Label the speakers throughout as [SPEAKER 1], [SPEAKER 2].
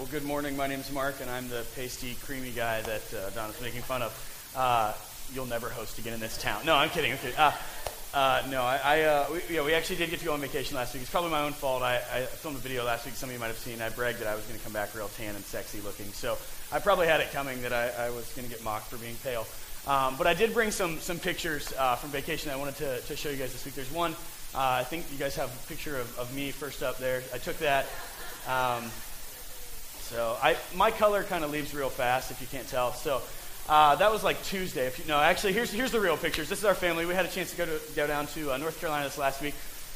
[SPEAKER 1] Well, good morning. My name's Mark, and I'm the pasty, creamy guy that uh, making fun of. Uh, you'll never host again in this town. No, I'm kidding. I'm kidding. Uh, uh, no, I, I uh, we, yeah, we actually did get to go on vacation last week. It's probably my own fault. I, I filmed a video last week. Some of you might have seen. I bragged that I was going to come back real tan and sexy looking. So I probably had it coming that I, I was going to get mocked for being pale. Um, but I did bring some some pictures uh, from vacation I wanted to, to show you guys this week. There's one. Uh, I think you guys have a picture of, of me first up there. I took that. Um, so I, my color kind of leaves real fast, if you can't tell. So uh, that was like Tuesday. If you, no, actually, here's, here's the real pictures. This is our family. We had a chance to go, to, go down to uh, North Carolina this last week.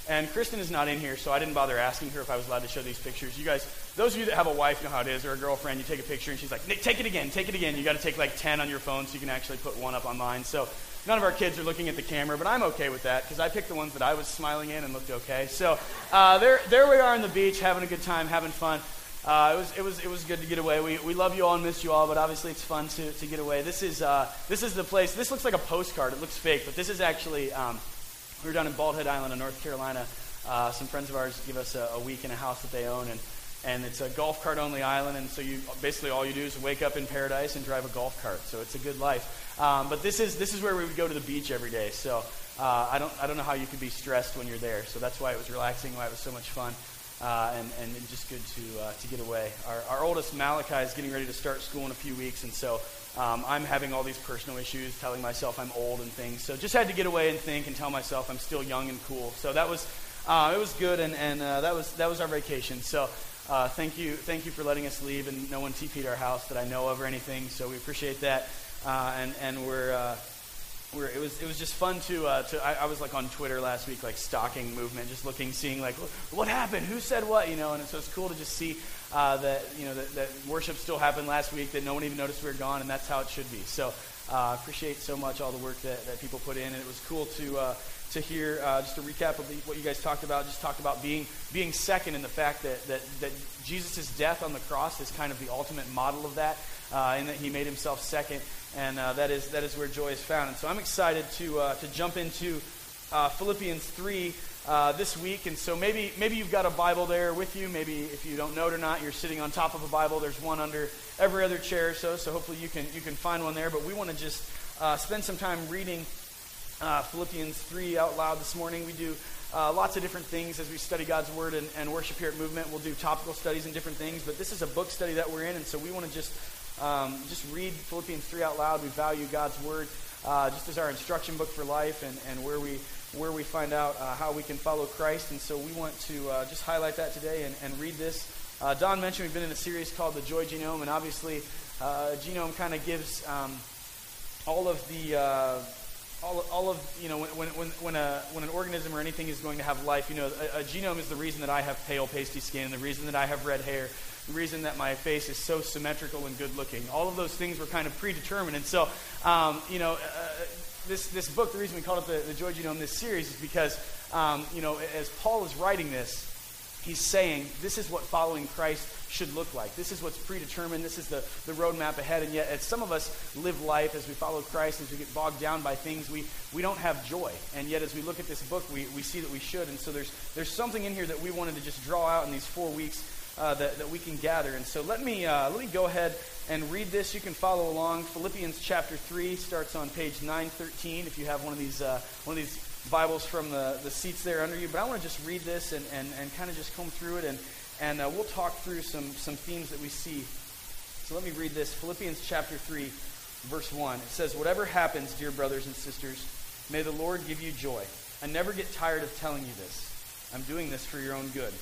[SPEAKER 1] And Kristen is not in here, so I didn't bother asking her if I was allowed to show these pictures. You guys, those of you that have a wife know how it is, or a girlfriend, you take a picture and she's like, take it again, take it again. You got to take like 10 on your phone so you can actually put one up online. So none of our kids are looking at the camera, but I'm okay with that because I picked the ones that I was smiling in and looked okay. So uh, there, there we are on the beach, having a good time, having fun. Uh, it, was, it, was, it was good to get away. We, we love you all and miss you all, but obviously it's fun to, to get away. This is, uh, this is the place. This looks like a postcard. It looks fake, but this is actually, um, we were down in Bald Head Island in North Carolina. Uh, some friends of ours give us a, a, week in a house that they own, and, and it's a golf cart only island. And so you basically all you do is wake up in paradise and drive a golf cart. So it's a good life. Um, but this is, this is where we would go to the beach every day. So uh, I, don't, I don't know how you could be stressed when you're there. So that's why it was relaxing, why it was so much fun uh, and, and just good to, uh, to get away. Our, our oldest, Malachi, is getting ready to start school in a few weeks, and so um, I'm having all these personal issues, telling myself I'm old and things. So just had to get away and think and tell myself I'm still young and cool. So that was, uh, it was good, and, and uh, that, was, that was our vacation. So uh, thank you, thank you for letting us leave, and no one TP'd our house that I know of or anything. So we appreciate that, uh, and, and we're we're, it was it was just fun to uh, to I, I, was like on Twitter last week like stalking movement, just looking, seeing like what happened, who said what, you know, and so it's cool to just see uh, that you know that, that, worship still happened last week, that no one even noticed we were gone, and that's how it should be. So uh, appreciate so much all the work that, that people put in, and it was cool to uh, to hear uh, just a recap of the, what you guys talked about. Just talked about being being second in the fact that that that Jesus' death on the cross is kind of the ultimate model of that, uh, in that he made himself second and uh, that is that is where joy is found. And so I'm excited to uh, to jump into uh, Philippians three uh, this week. And so maybe maybe you've got a Bible there with you. Maybe if you don't know it or not, you're sitting on top of a Bible. There's one under every other chair or so. So hopefully you can you can find one there. But we want to just spend some time reading uh, Philippians three out loud this morning. We do. Uh, lots of different things as we study God's Word and, and, worship here at Movement. We'll do topical studies and different things, but this is a book study that we're in, and so we want to just um, just read Philippians 3 out loud. We value God's word uh, just as our instruction book for life and, and where we where we find out uh, how we can follow Christ. And so we want to uh, just highlight that today and, and read this. Uh, Don mentioned we've been in a series called the Joy Genome, and obviously, genome kind of gives um, all of the all, all of you know when, when, when, a, when an organism or anything is going to have life you know a, a genome is the reason that i have pale pasty skin the reason that i have red hair the reason that my face is so symmetrical and good looking. All of those things were kind of predetermined. And so, um, you know, uh, this, this book, the reason we called it the, the Joy Genome, this series, is because, um, you know, as Paul is writing this, he's saying this is what following Christ should look like. This is what's predetermined. This is the, the roadmap ahead. And yet, as some of us live life, as we follow Christ, as we get bogged down by things, we, we don't have joy. And yet, as we look at this book, we, we see that we should. And so there's, there's something in here that we wanted to just draw out in these four weeks uh, that, that we can gather. And so let me, uh, let me go ahead and read this. You can follow along. Philippians chapter 3 starts on page 913 if you have one of these, uh, one of these Bibles from the, the seats there under you. But I want to just read this and, and, and kind of just comb through it, and, and uh, we'll talk through some, some themes that we see. So let me read this Philippians chapter 3, verse 1. It says, Whatever happens, dear brothers and sisters, may the Lord give you joy. I never get tired of telling you this. I'm doing this for your own good.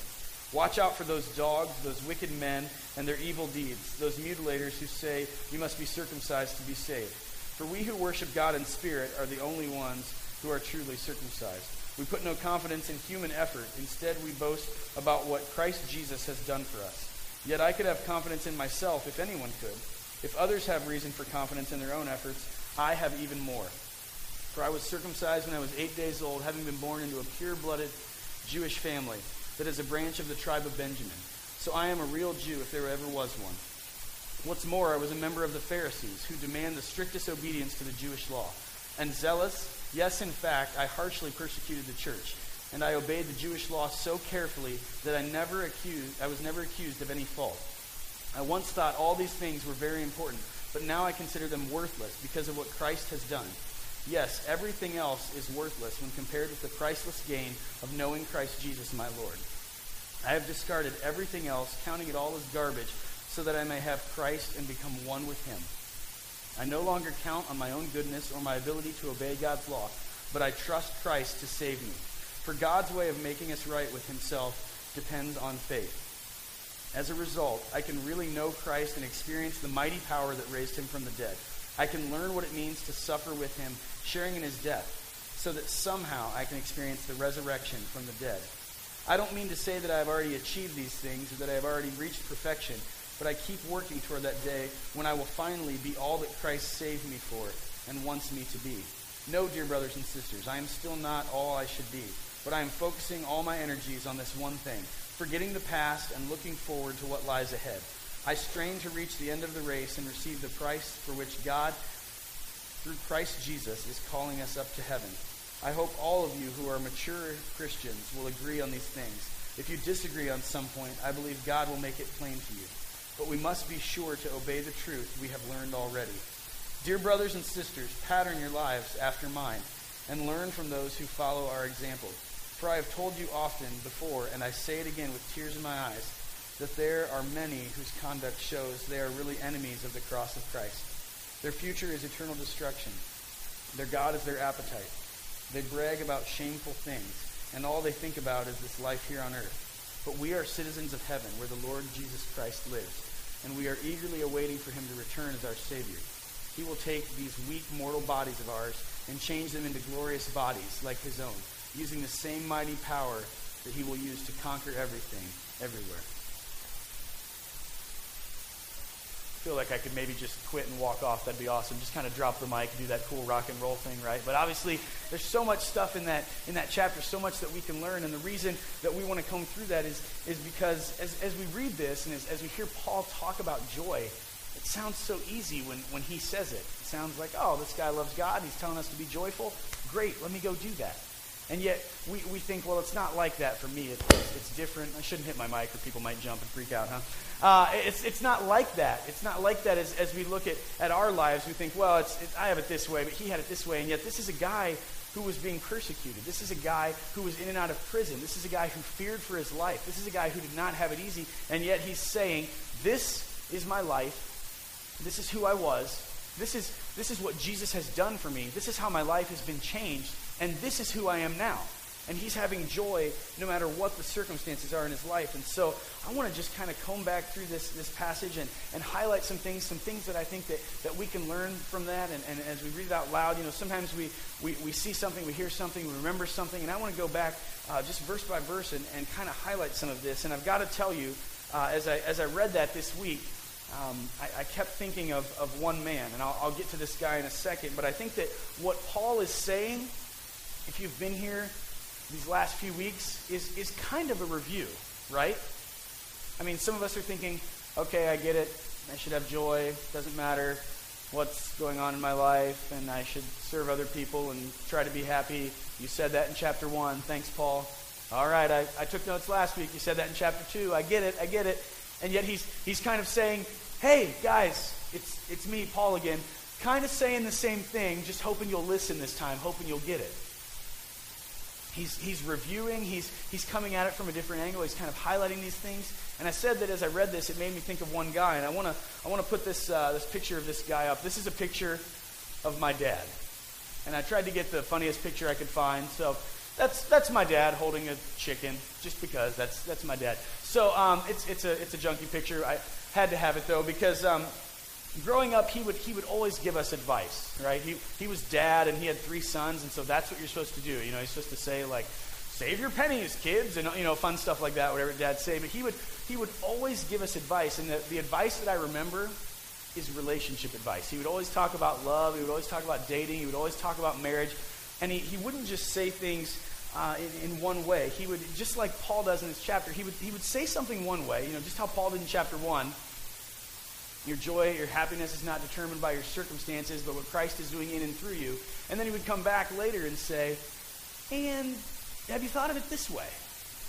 [SPEAKER 1] Watch out for those dogs, those wicked men, and their evil deeds, those mutilators who say you must be circumcised to be saved. For we who worship God in spirit are the only ones who are truly circumcised. We put no confidence in human effort. Instead, we boast about what Christ Jesus has done for us. Yet I could have confidence in myself if anyone could. If others have reason for confidence in their own efforts, I have even more. For I was circumcised when I was eight days old, having been born into a pure blooded Jewish family that is a branch of the tribe of Benjamin. So I am a real Jew if there ever was one. What's more, I was a member of the Pharisees, who demand the strictest obedience to the Jewish law. And zealous, yes, in fact, I harshly persecuted the church, and I obeyed the Jewish law so carefully that I never accused I was never accused of any fault. I once thought all these things were very important, but now I consider them worthless because of what Christ has done. Yes, everything else is worthless when compared with the priceless gain of knowing Christ Jesus my Lord. I have discarded everything else, counting it all as garbage, so that I may have Christ and become one with him. I no longer count on my own goodness or my ability to obey God's law, but I trust Christ to save me. For God's way of making us right with himself depends on faith. As a result, I can really know Christ and experience the mighty power that raised him from the dead. I can learn what it means to suffer with him, sharing in his death, so that somehow I can experience the resurrection from the dead. I don't mean to say that I have already achieved these things or that I have already reached perfection, but I keep working toward that day when I will finally be all that Christ saved me for and wants me to be. No, dear brothers and sisters, I am still not all I should be, but I am focusing all my energies on this one thing forgetting the past and looking forward to what lies ahead. I strain to reach the end of the race and receive the price for which God, through Christ Jesus, is calling us up to heaven. I hope all of you who are mature Christians will agree on these things. If you disagree on some point, I believe God will make it plain to you. But we must be sure to obey the truth we have learned already. Dear brothers and sisters, pattern your lives after mine and learn from those who follow our example. For I have told you often before, and I say it again with tears in my eyes, that there are many whose conduct shows they are really enemies of the cross of Christ. Their future is eternal destruction. Their God is their appetite. They brag about shameful things, and all they think about is this life here on earth. But we are citizens of heaven, where the Lord Jesus Christ lives, and we are eagerly awaiting for him to return as our Savior. He will take these weak mortal bodies of ours and change them into glorious bodies like his own using the same mighty power that he will use to conquer everything, everywhere. I feel like I could maybe just quit and walk off. That'd be awesome. Just kind of drop the mic do that cool rock and roll thing, right? But obviously, there's so much stuff in that in that chapter, so much that we can learn. And the reason that we want to come through that is is because as, as we read this and as, as we hear Paul talk about joy, it sounds so easy when, when he says it. It sounds like, oh, this guy loves God. He's telling us to be joyful. Great, let me go do that. And yet we, we think, well, it's not like that for me. It's, it's different. I shouldn't hit my mic or people might jump and freak out, huh? Uh, it's, it's not like that. It's not like that as, as we look at, at our lives. We think, well, it's, I have it this way, but he had it this way. And yet this is a guy who was being persecuted. This is a guy who was in and out of prison. This is a guy who feared for his life. This is a guy who did not have it easy. And yet he's saying, this is my life. This is who I was. This is, this is what Jesus has done for me. This is how my life has been changed. And this is who I am now. And he's having joy no matter what the circumstances are in his life. And so I want to just kind of comb back through this, this passage and, and highlight some things, some things that I think that, that we can learn from that. And, and as we read it out loud, you know, sometimes we, we, we see something, we hear something, we remember something. And I want to go back uh, just verse by verse and, and kind of highlight some of this. And I've got to tell you, uh, as, I, as I read that this week, um, I, I, kept thinking of, of one man. And I'll, I'll get to this guy in a second. But I think that what Paul is saying if you've been here these last few weeks, is, is kind of a review, right? I mean, some of us are thinking, okay, I get it. I should have joy. Doesn't matter what's going on in my life, and I should serve other people and try to be happy. You said that in chapter 1. Thanks, Paul. All right, I, I took notes last week. You said that in chapter 2. I get it. I get it. And yet he's, he's kind of saying, hey, guys, it's, it's me, Paul again. Kind of saying the same thing, just hoping you'll listen this time, hoping you'll get it. He's, he's reviewing, he's, he's coming at it from a different angle, he's kind of highlighting these things. And I said that as I read this, it made me think of one guy. And I want to I wanna put this, uh, this picture of this guy up. This is a picture of my dad. And I tried to get the funniest picture I could find. So that's, that's my dad holding a chicken, just because that's, that's my dad. So um, it's, it's, a, it's a junky picture. I had to have it, though, because um, growing up, he would, he would always give us advice, right? He, he was dad and he had three sons, and so that's what you're supposed to do. You know, he's supposed to say, like, save your pennies, kids, and, you know, fun stuff like that, whatever dad say. But he would, he would always give us advice, and the, the advice that I remember is relationship advice. He would always talk about love, he would always talk about dating, he would always talk about marriage, and he, he wouldn't just say things uh, in, in, one way. He would, just like Paul does in this chapter, he would, he would say something one way, you know, just how Paul did in chapter 1, your joy, your happiness is not determined by your circumstances, but what Christ is doing in and through you. And then he would come back later and say, And have you thought of it this way?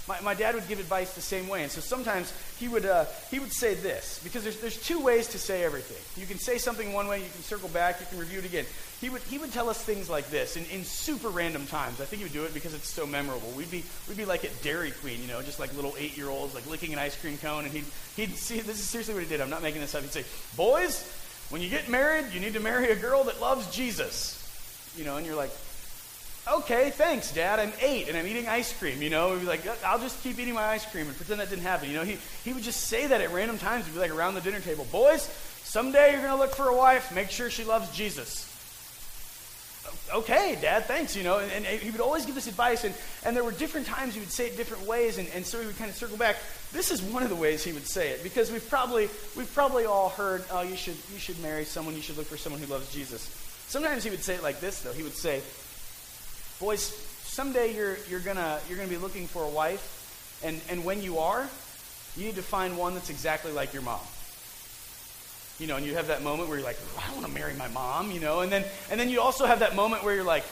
[SPEAKER 1] My, my dad would give advice the same way. And so sometimes he would, uh, he would say this, because there's, there's two ways to say everything. You can say something one way, you can circle back, you can review it again. He would, he would tell us things like this in, in super random times. I think he would do it because it's so memorable. We'd be, we'd be like at Dairy Queen, you know, just like little eight year olds, like licking an ice cream cone. And he'd, he'd see, this is seriously what he did. I'm not making this up. He'd say, Boys, when you get married, you need to marry a girl that loves Jesus. You know, and you're like, okay, thanks, Dad. I'm eight and I'm eating ice cream. You know, he'd be like, I'll just keep eating my ice cream and pretend that didn't happen. You know, he, he would just say that at random times. He'd be like around the dinner table, boys, someday you're going to look for a wife. Make sure she loves Jesus. Okay, Dad, thanks. You know, and, and he would always give this advice, and, and there were different times he would say it different ways, and, and so he would kind of circle back. This is one of the ways he would say it because we've probably we've probably all heard, oh, you should you should marry someone, you should look for someone who loves Jesus. Sometimes he would say it like this, though. He would say, Boys, someday you're, you're going you're gonna be looking for a wife, and, and when you are, you need to find one that's exactly like your mom. You know, and you have that moment where you're like, I want to marry my mom, you know, and then, and then you also have that moment where you're like,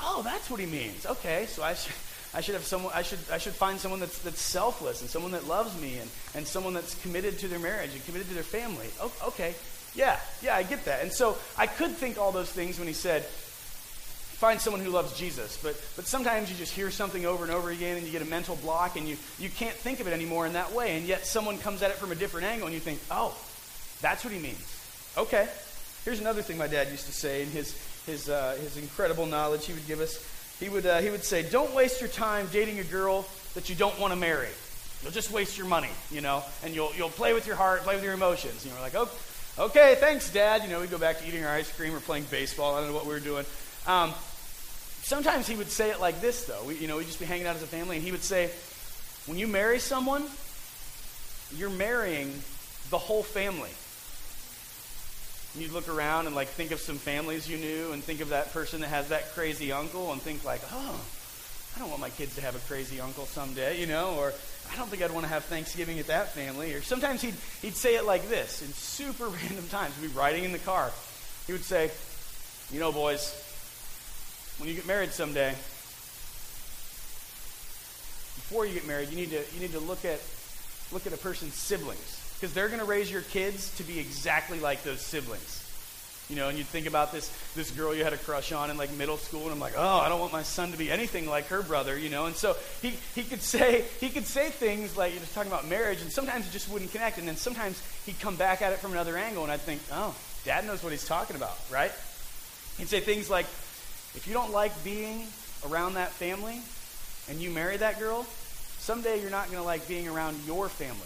[SPEAKER 1] oh, that's what he means. Okay, so I should, I should have someone, I should, I should find someone that's, that's selfless and someone that loves me and, and someone that's committed to their marriage and committed to their family. Okay, yeah, yeah, I get that. And so I could think all those things when he said, find someone who loves Jesus. But, but sometimes you just hear something over and over again and you get a mental block and you, you can't think of it anymore in that way. And yet someone comes at it from a different angle and you think, oh, that's what he means. Okay. Here's another thing my dad used to say in his, his, uh, his incredible knowledge he would give us. He would, uh, he would say, don't waste your time dating a girl that you don't want to marry. You'll just waste your money, you know, and you'll, you'll play with your heart, play with your emotions. You know, we're like, oh, okay, thanks, Dad. You know, we go back to eating our ice cream or playing baseball. I don't know what we were doing. Um, Sometimes he would say it like this, though. We, you know, we'd just be hanging out as a family, and he would say, When you marry someone, you're marrying the whole family. And you'd look around and like think of some families you knew and think of that person that has that crazy uncle and think like, oh, I don't want my kids to have a crazy uncle someday, you know, or I don't think I'd want to have Thanksgiving at that family. Or sometimes he'd, he'd say it like this in super random times. We'd be riding in the car. He would say, you know, boys, when you get married someday, before you get married, you need to, you need to look, at, look at a person's siblings. Because they're going to raise your kids to be exactly like those siblings. You know, and you think about this this girl you had a crush on in like middle school, and I'm like, oh, I don't want my son to be anything like her brother, you know. And so he, he could say he could say things like you're just talking about marriage, and sometimes it just wouldn't connect, and then sometimes he'd come back at it from another angle, and I'd think, oh, dad knows what he's talking about, right? He'd say things like, if you don't like being around that family and you marry that girl, someday you're not going to like being around your family.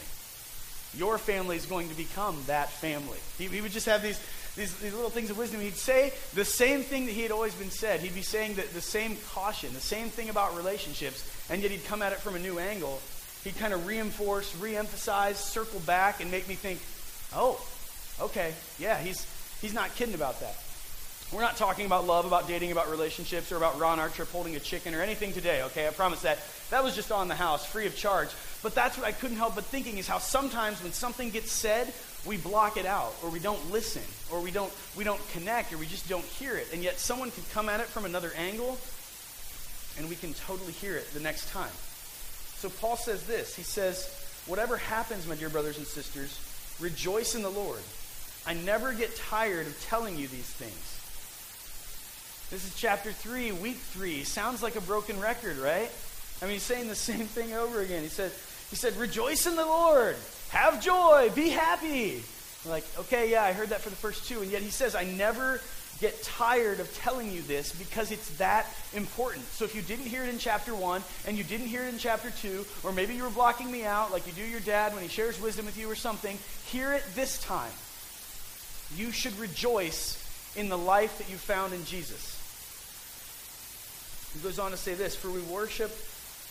[SPEAKER 1] Your family is going to become that family. He, he would just have these, these, these, little things of wisdom. He'd say the same thing that he had always been said. He'd be saying the, the same caution, the same thing about relationships, and yet he'd come at it from a new angle. He'd kind of reinforce, reemphasize, circle back, and make me think, oh, okay, yeah, he's, he's not kidding about that. We're not talking about love, about dating, about relationships, or about Ron Archer holding a chicken or anything today, okay? I promise that. That was just on the house, free of charge. But that's what I couldn't help but thinking is how sometimes when something gets said, we block it out, or we don't listen, or we don't, we don't connect, or we just don't hear it. And yet someone can come at it from another angle, and we can totally hear it the next time. So Paul says this He says, Whatever happens, my dear brothers and sisters, rejoice in the Lord. I never get tired of telling you these things. This is chapter 3, week 3. Sounds like a broken record, right? I mean, he's saying the same thing over again. He said, he said, Rejoice in the Lord, have joy, be happy. I'm like, okay, yeah, I heard that for the first two. And yet he says, I never get tired of telling you this because it's that important. So if you didn't hear it in chapter 1 and you didn't hear it in chapter 2, or maybe you were blocking me out like you do your dad when he shares wisdom with you or something, hear it this time. You should rejoice in the life that you found in Jesus. He goes on to say this For we worship,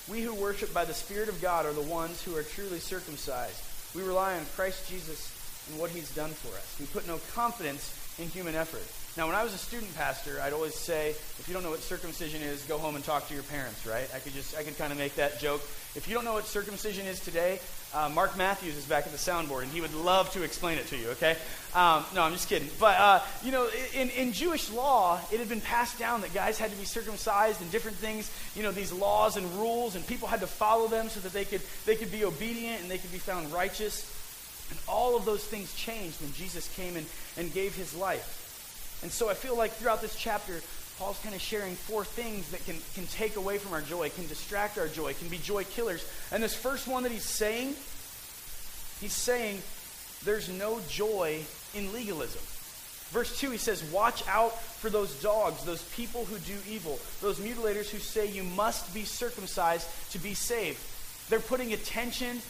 [SPEAKER 1] we who worship by the Spirit of God are the ones who are truly circumcised. We rely on Christ Jesus and what he's done for us. We put no confidence in human effort. Now, when I was a student pastor, I'd always say, if you don't know what circumcision is, go home and talk to your parents, right? I could just, I could kind of make that joke. If you don't know what circumcision is today, Uh, Mark Matthews is back at the soundboard, and he would love to explain it to you, okay? Um, no, I'm just kidding. But, uh, you know, in, in Jewish law, it had been passed down that guys had to be circumcised and different things, you know, these laws and rules, and people had to follow them so that they could, they could be obedient and they could be found righteous. And all of those things changed when Jesus came and, and gave his life. And so I feel like throughout this chapter, Paul's kind of sharing four things that can, can take away from our joy, can distract our joy, can be joy killers. And this first one that he's saying, he's saying there's no joy in legalism. Verse 2, he says, Watch out for those dogs, those people who do evil, those mutilators who say you must be circumcised to be saved. They're putting attention,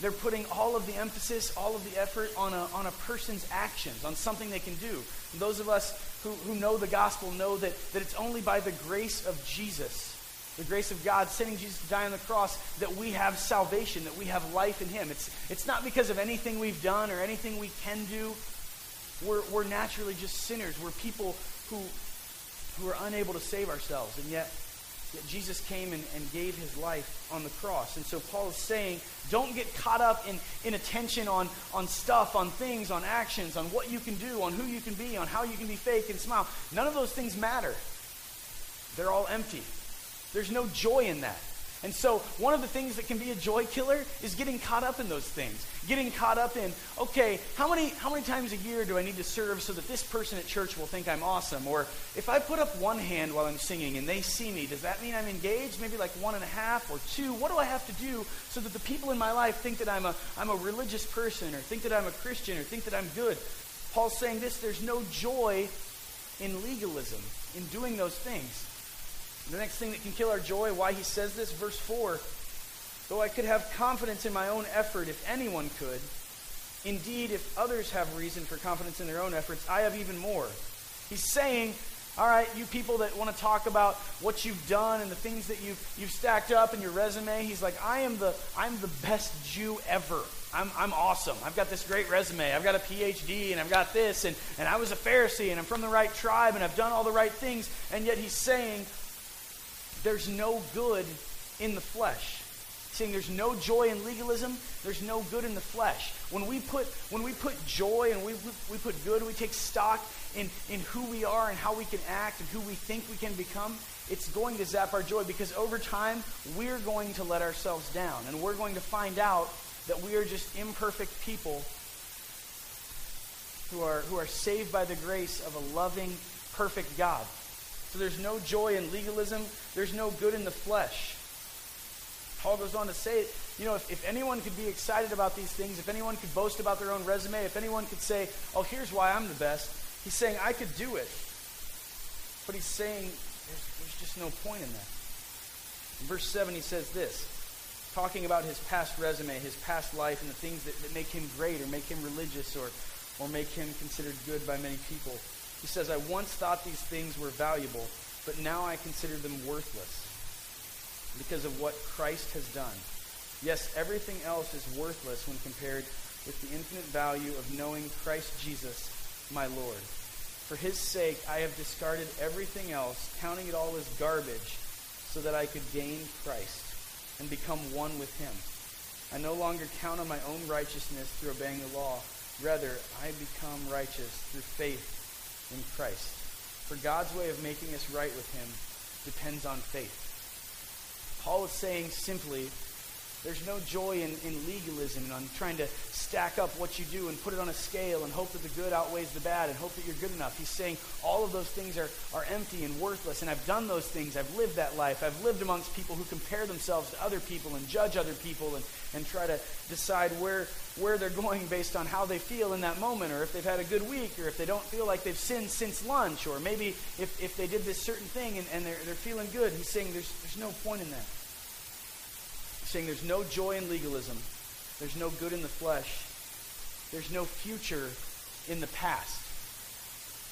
[SPEAKER 1] they're putting all of the emphasis, all of the effort on a, on a person's actions, on something they can do. Those of us who, who know the gospel know that, that it's only by the grace of Jesus, the grace of God sending Jesus to die on the cross, that we have salvation, that we have life in Him. It's, it's not because of anything we've done or anything we can do. We're, we're naturally just sinners. We're people who, who are unable to save ourselves. And yet, Yet Jesus came and, and gave his life on the cross. And so Paul is saying, don't get caught up in, in attention on, on stuff, on things, on actions, on what you can do, on who you can be, on how you can be fake and smile. None of those things matter. They're all empty. There's no joy in that. And so, one of the things that can be a joy killer is getting caught up in those things. Getting caught up in, okay, how many, how many times a year do I need to serve so that this person at church will think I'm awesome? Or if I put up one hand while I'm singing and they see me, does that mean I'm engaged? Maybe like one and a half or two? What do I have to do so that the people in my life think that I'm a, I'm a religious person or think that I'm a Christian or think that I'm good? Paul's saying this there's no joy in legalism, in doing those things. The next thing that can kill our joy, why he says this, verse 4 Though I could have confidence in my own effort, if anyone could, indeed, if others have reason for confidence in their own efforts, I have even more. He's saying, all right, you people that want to talk about what you've done and the things that you've, you've stacked up in your resume, he's like, I am the, I'm the best Jew ever. I'm, I'm awesome. I've got this great resume. I've got a PhD and I've got this, and, and I was a Pharisee and I'm from the right tribe and I've done all the right things. And yet he's saying, there's no good in the flesh. Saying there's no joy in legalism, there's no good in the flesh. When we put when we put joy and we we put good, we take stock in in who we are and how we can act and who we think we can become, it's going to zap our joy because over time we're going to let ourselves down and we're going to find out that we are just imperfect people who are who are saved by the grace of a loving, perfect God. So there's no joy in legalism, there's no good in the flesh. Paul goes on to say, you know, if, if anyone could be excited about these things, if anyone could boast about their own resume, if anyone could say, oh, here's why I'm the best, he's saying, I could do it. But he's saying, there's, there's just no point in that. In verse 7, he says this, talking about his past resume, his past life, and the things that, that make him great or make him religious or, or make him considered good by many people. He says, I once thought these things were valuable, but now I consider them worthless because of what Christ has done. Yes, everything else is worthless when compared with the infinite value of knowing Christ Jesus, my Lord. For his sake, I have discarded everything else, counting it all as garbage, so that I could gain Christ and become one with him. I no longer count on my own righteousness through obeying the law. Rather, I become righteous through faith in Christ. For God's way of making us right with him depends on faith. Paul is saying simply, there's no joy in, in legalism and on trying to stack up what you do and put it on a scale and hope that the good outweighs the bad and hope that you're good enough. He's saying all of those things are, are empty and worthless. And I've done those things. I've lived that life. I've lived amongst people who compare themselves to other people and judge other people and, and try to decide where, where they're going based on how they feel in that moment or if they've had a good week or if they don't feel like they've sinned since lunch or maybe if, if they did this certain thing and, and they're, they're feeling good. He's saying there's, there's no point in that He's saying there's no joy in legalism, there's no good in the flesh, there's no future in the past.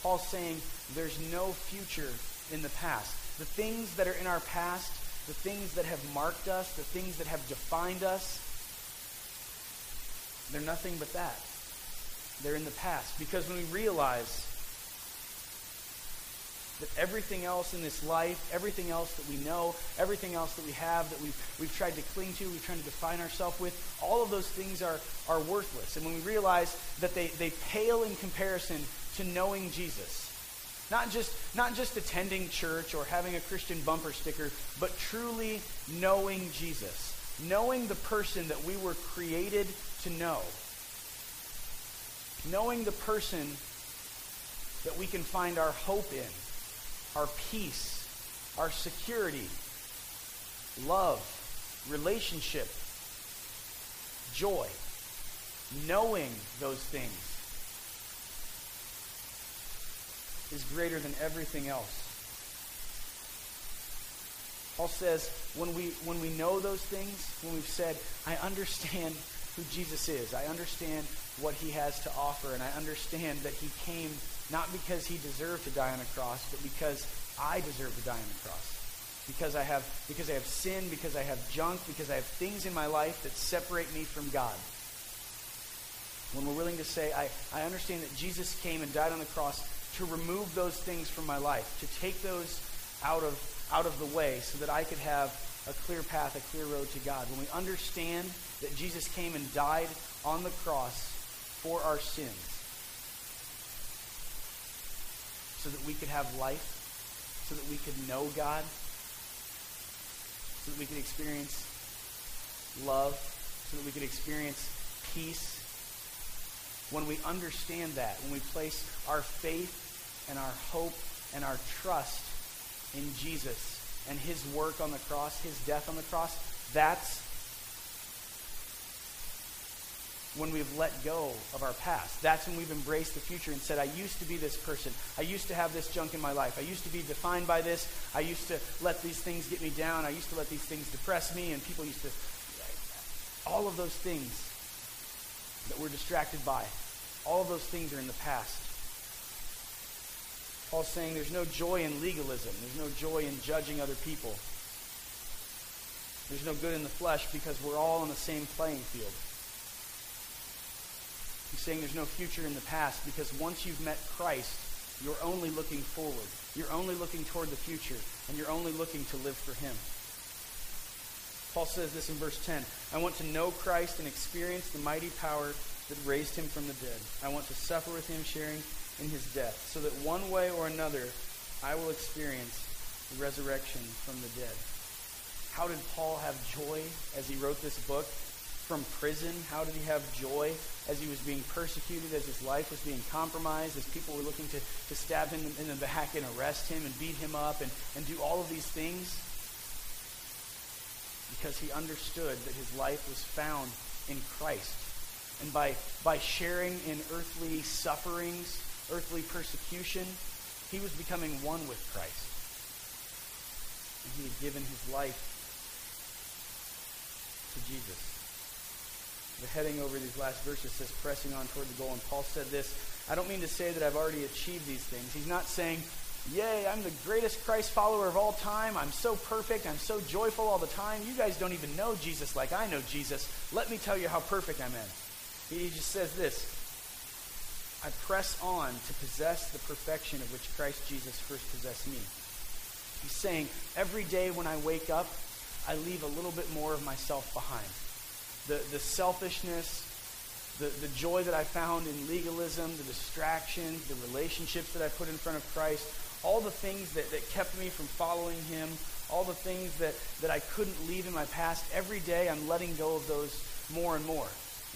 [SPEAKER 1] Paul's saying there's no future in the past. The things that are in our past, the things that have marked us, the things that have defined us, they're nothing but that. They're in the past. Because when we realize that everything else in this life, everything else that we know, everything else that we have, that we've, we've tried to cling to, we've tried to define ourselves with, all of those things are, are worthless. And when we realize that they, they pale in comparison to knowing Jesus, not just, not just attending church or having a Christian bumper sticker, but truly knowing Jesus. Knowing the person that we were created to know. Knowing the person that we can find our hope in, our peace, our security, love, relationship, joy. Knowing those things is greater than everything else. Paul says, when we, when we know those things, when we've said, I understand who Jesus is, I understand what he has to offer, and I understand that he came not because he deserved to die on a cross, but because I deserve to die on a cross. Because I have because I have sin, because I have junk, because I have things in my life that separate me from God. When we're willing to say, I, I understand that Jesus came and died on the cross to remove those things from my life, to take those out of out of the way so that I could have a clear path, a clear road to God. When we understand that Jesus came and died on the cross for our sins, so that we could have life, so that we could know God, so that we could experience love, so that we could experience peace. When we understand that, when we place our faith and our hope and our trust in Jesus and his work on the cross, his death on the cross, that's when we've let go of our past. That's when we've embraced the future and said, I used to be this person. I used to have this junk in my life. I used to be defined by this. I used to let these things get me down. I used to let these things depress me. And people used to. All of those things that we're distracted by, all of those things are in the past. Paul's saying there's no joy in legalism, there's no joy in judging other people. There's no good in the flesh because we're all on the same playing field. He's saying there's no future in the past because once you've met Christ, you're only looking forward. You're only looking toward the future, and you're only looking to live for Him. Paul says this in verse 10 I want to know Christ and experience the mighty power that raised him from the dead. I want to suffer with him, sharing in his death, so that one way or another I will experience the resurrection from the dead. How did Paul have joy as he wrote this book? from prison? How did he have joy as he was being persecuted, as his life was being compromised, as people were looking to, to stab him in the back and arrest him and beat him up and, and do all of these things? Because he understood that his life was found in Christ. And by, by sharing in earthly sufferings, earthly persecution, he was becoming one with Christ. And he had given his life to Jesus the heading over these last verses says pressing on toward the goal. And Paul said this I don't mean to say that I've already achieved these things. He's not saying, Yay, I'm the greatest Christ follower of all time. I'm so perfect. I'm so joyful all the time. You guys don't even know Jesus like I know Jesus. Let me tell you how perfect I'm in. He just says this I press on to possess the perfection of which Christ Jesus first possessed me. He's saying, every day when I wake up, I leave a little bit more of myself behind the, the selfishness, the, the joy that I found in legalism, the distractions, the relationships that I put in front of Christ, all the things that, that kept me from following him, all the things that, that I couldn't leave in my past, every day I'm letting go of those more and more.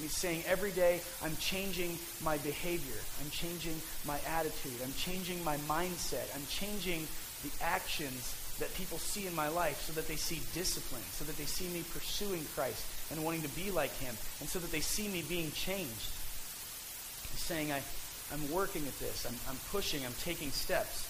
[SPEAKER 1] He's saying every day I'm changing my behavior. I'm changing my attitude. I'm changing my mindset. I'm changing the actions that people see in my life so that they see discipline, so that they see me pursuing Christ and wanting to be like him, and so that they see me being changed. He's saying, I, I'm working at this. I'm, I'm pushing. I'm taking steps.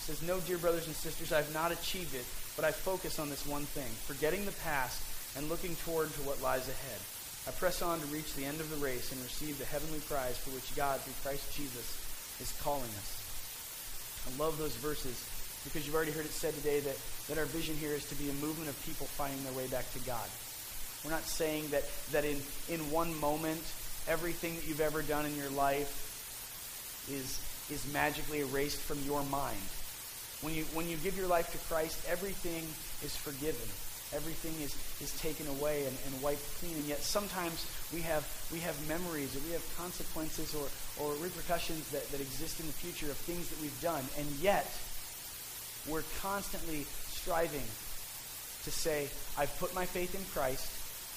[SPEAKER 1] He says, No, dear brothers and sisters, I have not achieved it, but I focus on this one thing, forgetting the past and looking toward to what lies ahead. I press on to reach the end of the race and receive the heavenly prize for which God, through Christ Jesus, is calling us. I love those verses because you've already heard it said today that, that our vision here is to be a movement of people finding their way back to God. We're not saying that, that in, in one moment, everything that you've ever done in your life is, is magically erased from your mind. When you, when you give your life to Christ, everything is forgiven. Everything is, is taken away and, and wiped clean. And yet sometimes we have, we have memories or we have consequences or, or repercussions that, that exist in the future of things that we've done. And yet we're constantly striving to say, I've put my faith in Christ.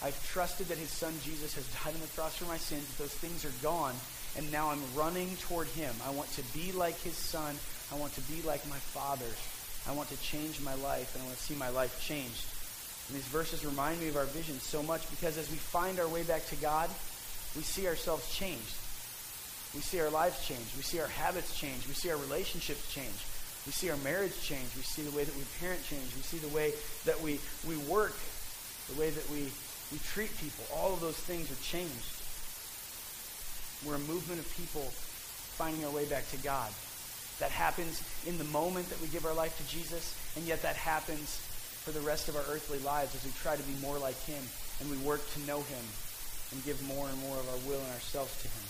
[SPEAKER 1] I've trusted that his son Jesus has died on the cross for my sins. Those things are gone. And now I'm running toward him. I want to be like his son. I want to be like my Father. I want to change my life, and I want to see my life changed. And these verses remind me of our vision so much because as we find our way back to God, we see ourselves changed. We see our lives change. We see our habits change. We see our relationships change. We see our marriage change. We see the way that we parent change. We see the way that we, we work, the way that we, we treat people. All of those things are changed. We're a movement of people finding our way back to God. That happens in the moment that we give our life to Jesus, and yet that happens for the rest of our earthly lives as we try to be more like him and we work to know him and give more and more of our will and ourselves to him.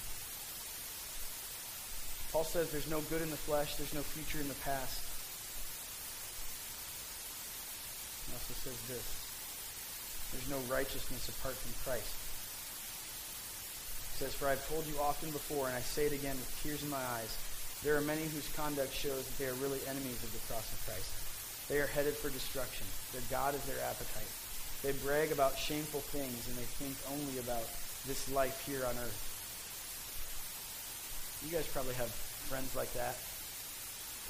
[SPEAKER 1] Paul says there's no good in the flesh, there's no future in the past. He also says this there's no righteousness apart from Christ. He says, For I've told you often before, and I say it again with tears in my eyes, there are many whose conduct shows that they are really enemies of the cross of Christ. They are headed for destruction. Their God is their appetite. They brag about shameful things, and they think only about this life here on earth. You guys probably have friends like that.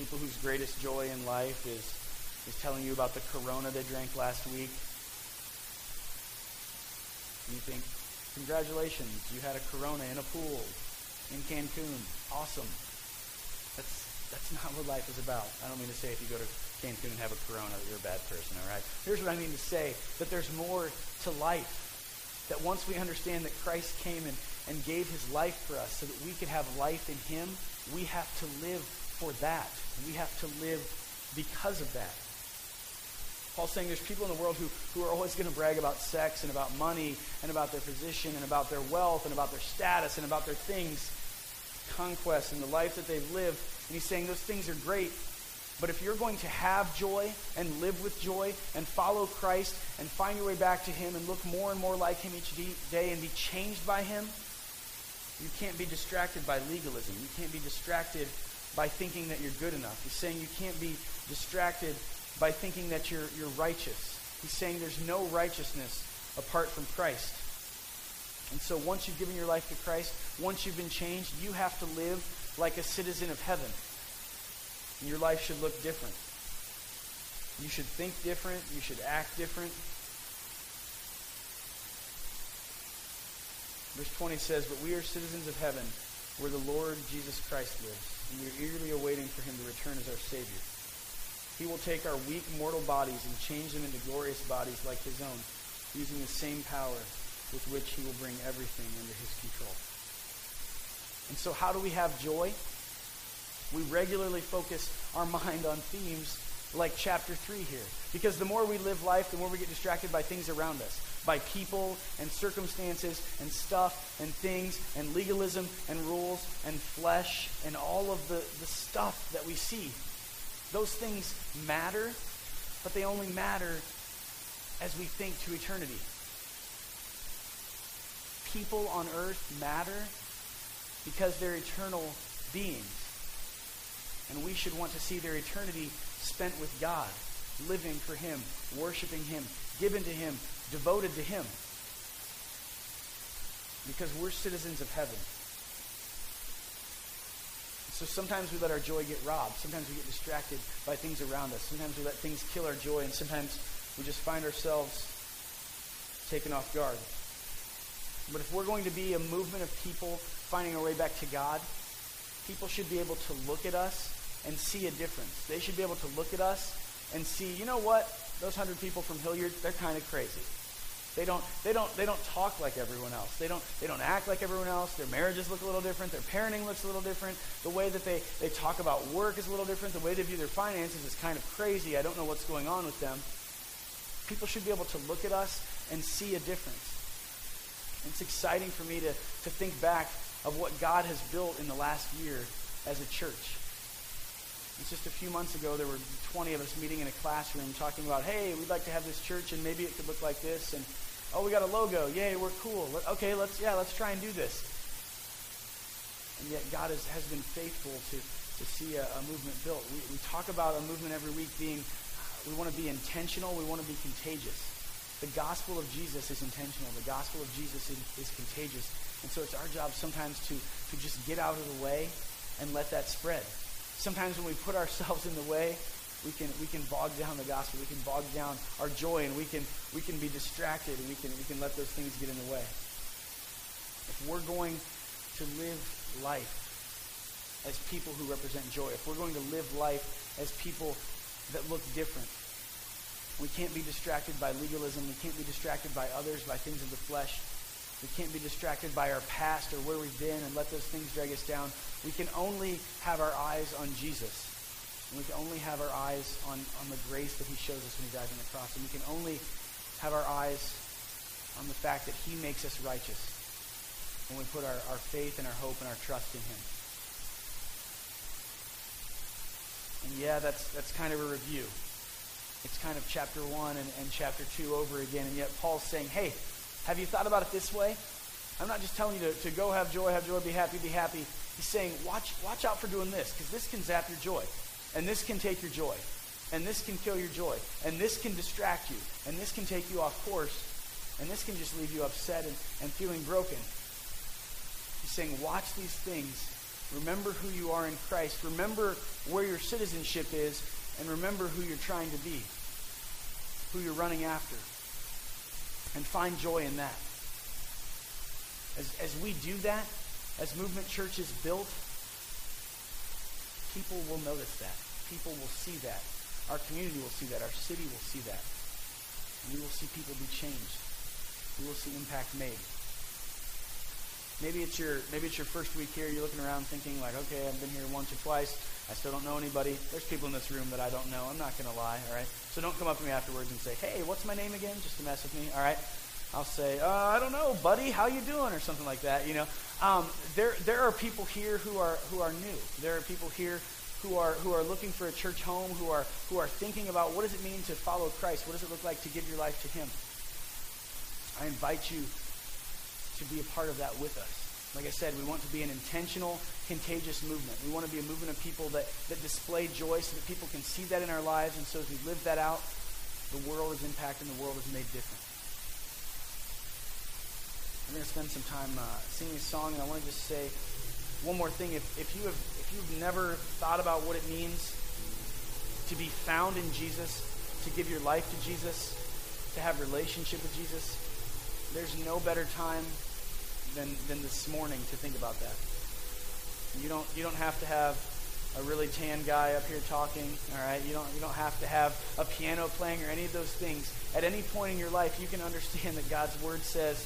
[SPEAKER 1] People whose greatest joy in life is, is telling you about the corona they drank last week. And you think, congratulations, you had a corona in a pool in Cancun. Awesome. That's, that's not what life is about. I don't mean to say if you go to Cancun and have a corona that you're a bad person, all right? Here's what I mean to say, that there's more to life. That once we understand that Christ came and, and gave his life for us so that we could have life in him, we have to live for that. We have to live because of that. Paul's saying there's people in the world who, who are always going to brag about sex and about money and about their position and about their wealth and about their status and about their things conquest and the life that they've lived. And he's saying those things are great. But if you're going to have joy and live with joy and follow Christ and find your way back to Him and look more and more like Him each day and be changed by Him, you can't be distracted by legalism. You can't be distracted by thinking that you're good enough. He's saying you can't be distracted by thinking that you're, you're righteous. He's saying there's no righteousness apart from Christ. And so once you've given your life to Christ, once you've been changed, you have to live like a citizen of heaven. And your life should look different. You should think different. You should act different. Verse 20 says, But we are citizens of heaven, where the Lord Jesus Christ lives, and we are eagerly awaiting for him to return as our Savior. He will take our weak mortal bodies and change them into glorious bodies like his own, using the same power with which he will bring everything under his control. And so, how do we have joy? We regularly focus our mind on themes like chapter 3 here. Because the more we live life, the more we get distracted by things around us, by people and circumstances and stuff and things and legalism and rules and flesh and all of the, the stuff that we see. Those things matter, but they only matter as we think to eternity people on earth matter because they're eternal beings. And we should want to see their eternity spent with God, living for Him, worshiping Him, given to Him, devoted to Him. Because we're citizens of heaven. So sometimes we let our joy get robbed. Sometimes we get distracted by things around us. Sometimes we let things kill our joy. And sometimes we just find ourselves taken off guard. But if we're going to be a movement of people finding our way back to God, people should be able to look at us and see a difference. They should be able to look at us and see, you know what? Those hundred people from Hilliard, they're kind of crazy. They don't, they, don't, they don't talk like everyone else. They don't, they don't act like everyone else. Their marriages look a little different. Their parenting looks a little different. The way that they, they talk about work is a little different. The way they view their finances is kind of crazy. I don't know what's going on with them. People should be able to look at us and see a difference. It's exciting for me to, to think back of what God has built in the last year as a church. It's just a few months ago, there were 20 of us meeting in a classroom talking about, hey, we'd like to have this church and maybe it could look like this. And, oh, we got a logo. Yay, we're cool. Okay, let's, yeah, let's try and do this. And yet God has, has been faithful to, to see a, a movement built. We, we talk about a movement every week being, we want to be intentional, we want to be contagious. The gospel of Jesus is intentional. The gospel of Jesus is, is contagious. And so it's our job sometimes to, to just get out of the way and let that spread. Sometimes when we put ourselves in the way, we can, we can bog down the gospel. We can bog down our joy, and we can, we can be distracted, and we can, we can let those things get in the way. If we're going to live life as people who represent joy, if we're going to live life as people that look different, we can't be distracted by legalism. We can't be distracted by others, by things of the flesh. We can't be distracted by our past or where we've been and let those things drag us down. We can only have our eyes on Jesus. And we can only have our eyes on, on the grace that he shows us when he dies on the cross. And we can only have our eyes on the fact that he makes us righteous when we put our, our faith and our hope and our trust in him. And yeah, that's, that's kind of a review. It's kind of chapter 1 and, and chapter 2 over again. And yet Paul's saying, hey, have you thought about it this way? I'm not just telling you to, to go have joy, have joy, be happy, be happy. He's saying, watch, watch out for doing this, because this can zap your joy. And this can take your joy. And this can kill your joy. And this can distract you. And this can take you off course. And this can just leave you upset and, and feeling broken. He's saying, watch these things. Remember who you are in Christ. Remember where your citizenship is. And remember who you're trying to be. Who you're running after and find joy in that. As, as we do that, as Movement Church is built, people will notice that. People will see that. Our community will see that. Our city will see that. We will see people be changed. We will see impact made. Maybe it's your maybe it's your first week here. You're looking around thinking like, okay, I've been here once or twice. I still don't know anybody. There's people in this room that I don't know. I'm not to lie. All right. So don't come up to me afterwards and say, hey, what's my name again? Just to mess with me. All right. I'll say, uh, I don't know, buddy, how you doing, or something like that. You know, um, there there are people here who are who are new. There are people here who are who are looking for a church home, who are who are thinking about what does it mean to follow Christ? What does it look like to give your life to Him? I invite you to be a part of that with us. Like I said, we want to be an intentional, contagious movement. We want to be a movement of people that, that display joy so that people can see that in our lives. And so as we live that out, the world is impacted and the world is made different. We're going to spend some time uh, singing a song, and I want to just say one more thing. If, if, you have, if you've never thought about what it means to be found in Jesus, to give your life to Jesus, to have relationship with Jesus, there's no better time than, than this morning to think about that. You don't, you don't have to have a really tan guy up here talking, all right? You don't, you don't have to have a piano playing or any of those things. At any point in your life, you can understand that God's Word says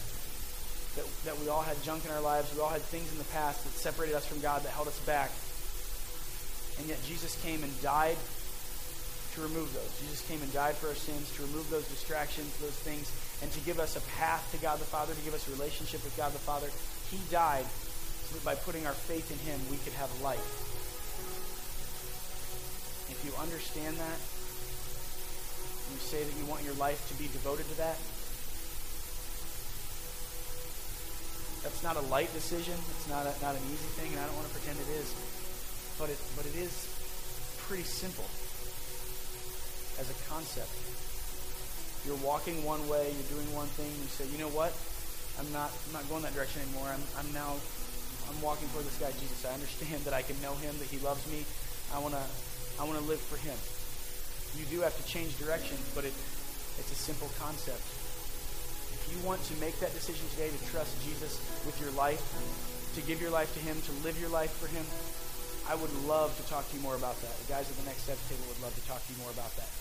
[SPEAKER 1] that, that we all had junk in our lives. We all had things in the past that separated us from God, that held us back. And yet Jesus came and died to remove those. Jesus came and died for our sins, to remove those distractions, those things, and to give us a path to God the Father, to give us a relationship with God the Father. He died so that by putting our faith in Him, we could have life. If you understand that, and you say that you want your life to be devoted to that, that's not a light decision. It's not a, not an easy thing, and I don't want to pretend it is. But it, but it is pretty simple as a concept. You're walking one way, you're doing one thing, and you say, you know what? I'm not, I'm not going that direction anymore. I'm, I'm now, I'm walking toward this guy, Jesus. I understand that I can know him, that he loves me. I want to, I want to live for him. You do have to change direction, but it, it's a simple concept. If you want to make that decision today to trust Jesus with your life, to give your life to him, to live your life for him, I would love to talk to you more about that. The guys at the Next Steps table would love to talk to you more about that.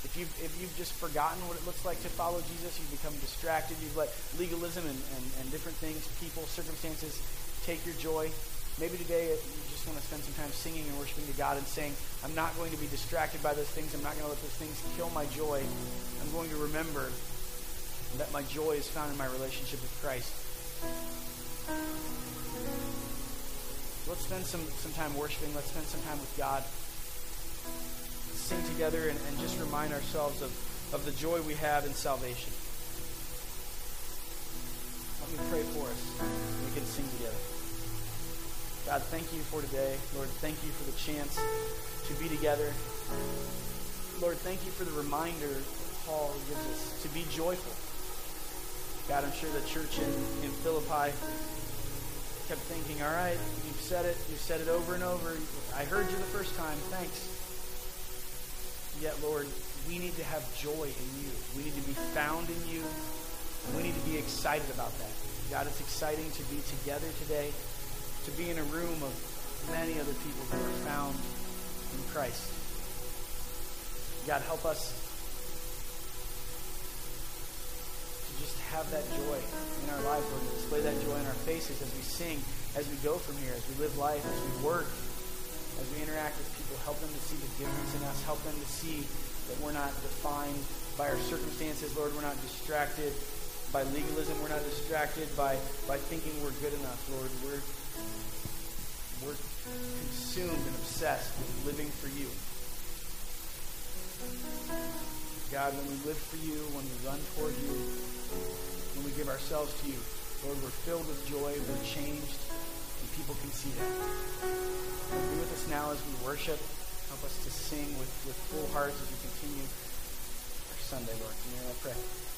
[SPEAKER 1] If you've, if you've just forgotten what it looks like to follow Jesus, you've become distracted, you've let legalism and, and, and different things, people, circumstances take your joy. Maybe today you just want to spend some time singing and worshiping to God and saying, I'm not going to be distracted by those things. I'm not going to let those things kill my joy. I'm going to remember that my joy is found in my relationship with Christ. Let's spend some, some time worshiping. Let's spend some time with God. sing together and, and just remind ourselves of, of the joy we have in salvation. Let me pray for us. We can sing together. God, thank you for today. Lord, thank you for the chance to be together. Lord, thank you for the reminder Paul gives us to be joyful. God, I'm sure the church in, in Philippi kept thinking, all right, you've said it, you've said it over and over. I heard you the first time, thanks. Yet, Lord, we need to have joy in you. We need to be found in you. We need to be excited about that. God, it's exciting to be together today, to be in a room of many other people who are found in Christ. God, help us to just have that joy in our lives, Lord, to display that joy in our faces as we sing, as we go from here, as we live life, as we work, as we interact with people. Help them to see the difference in us. Help them to see that we're not defined by our circumstances, Lord. We're not distracted by legalism. We're not distracted by, by thinking we're good enough, Lord. We're, we're consumed and obsessed with living for you. God, when we live for you, when we run toward you, when we give ourselves to you, Lord, we're filled with joy, we're changed, and people can see that. Be with us now as we worship. Help us to sing with, with full hearts as we continue our Sunday, Lord. In your name I pray.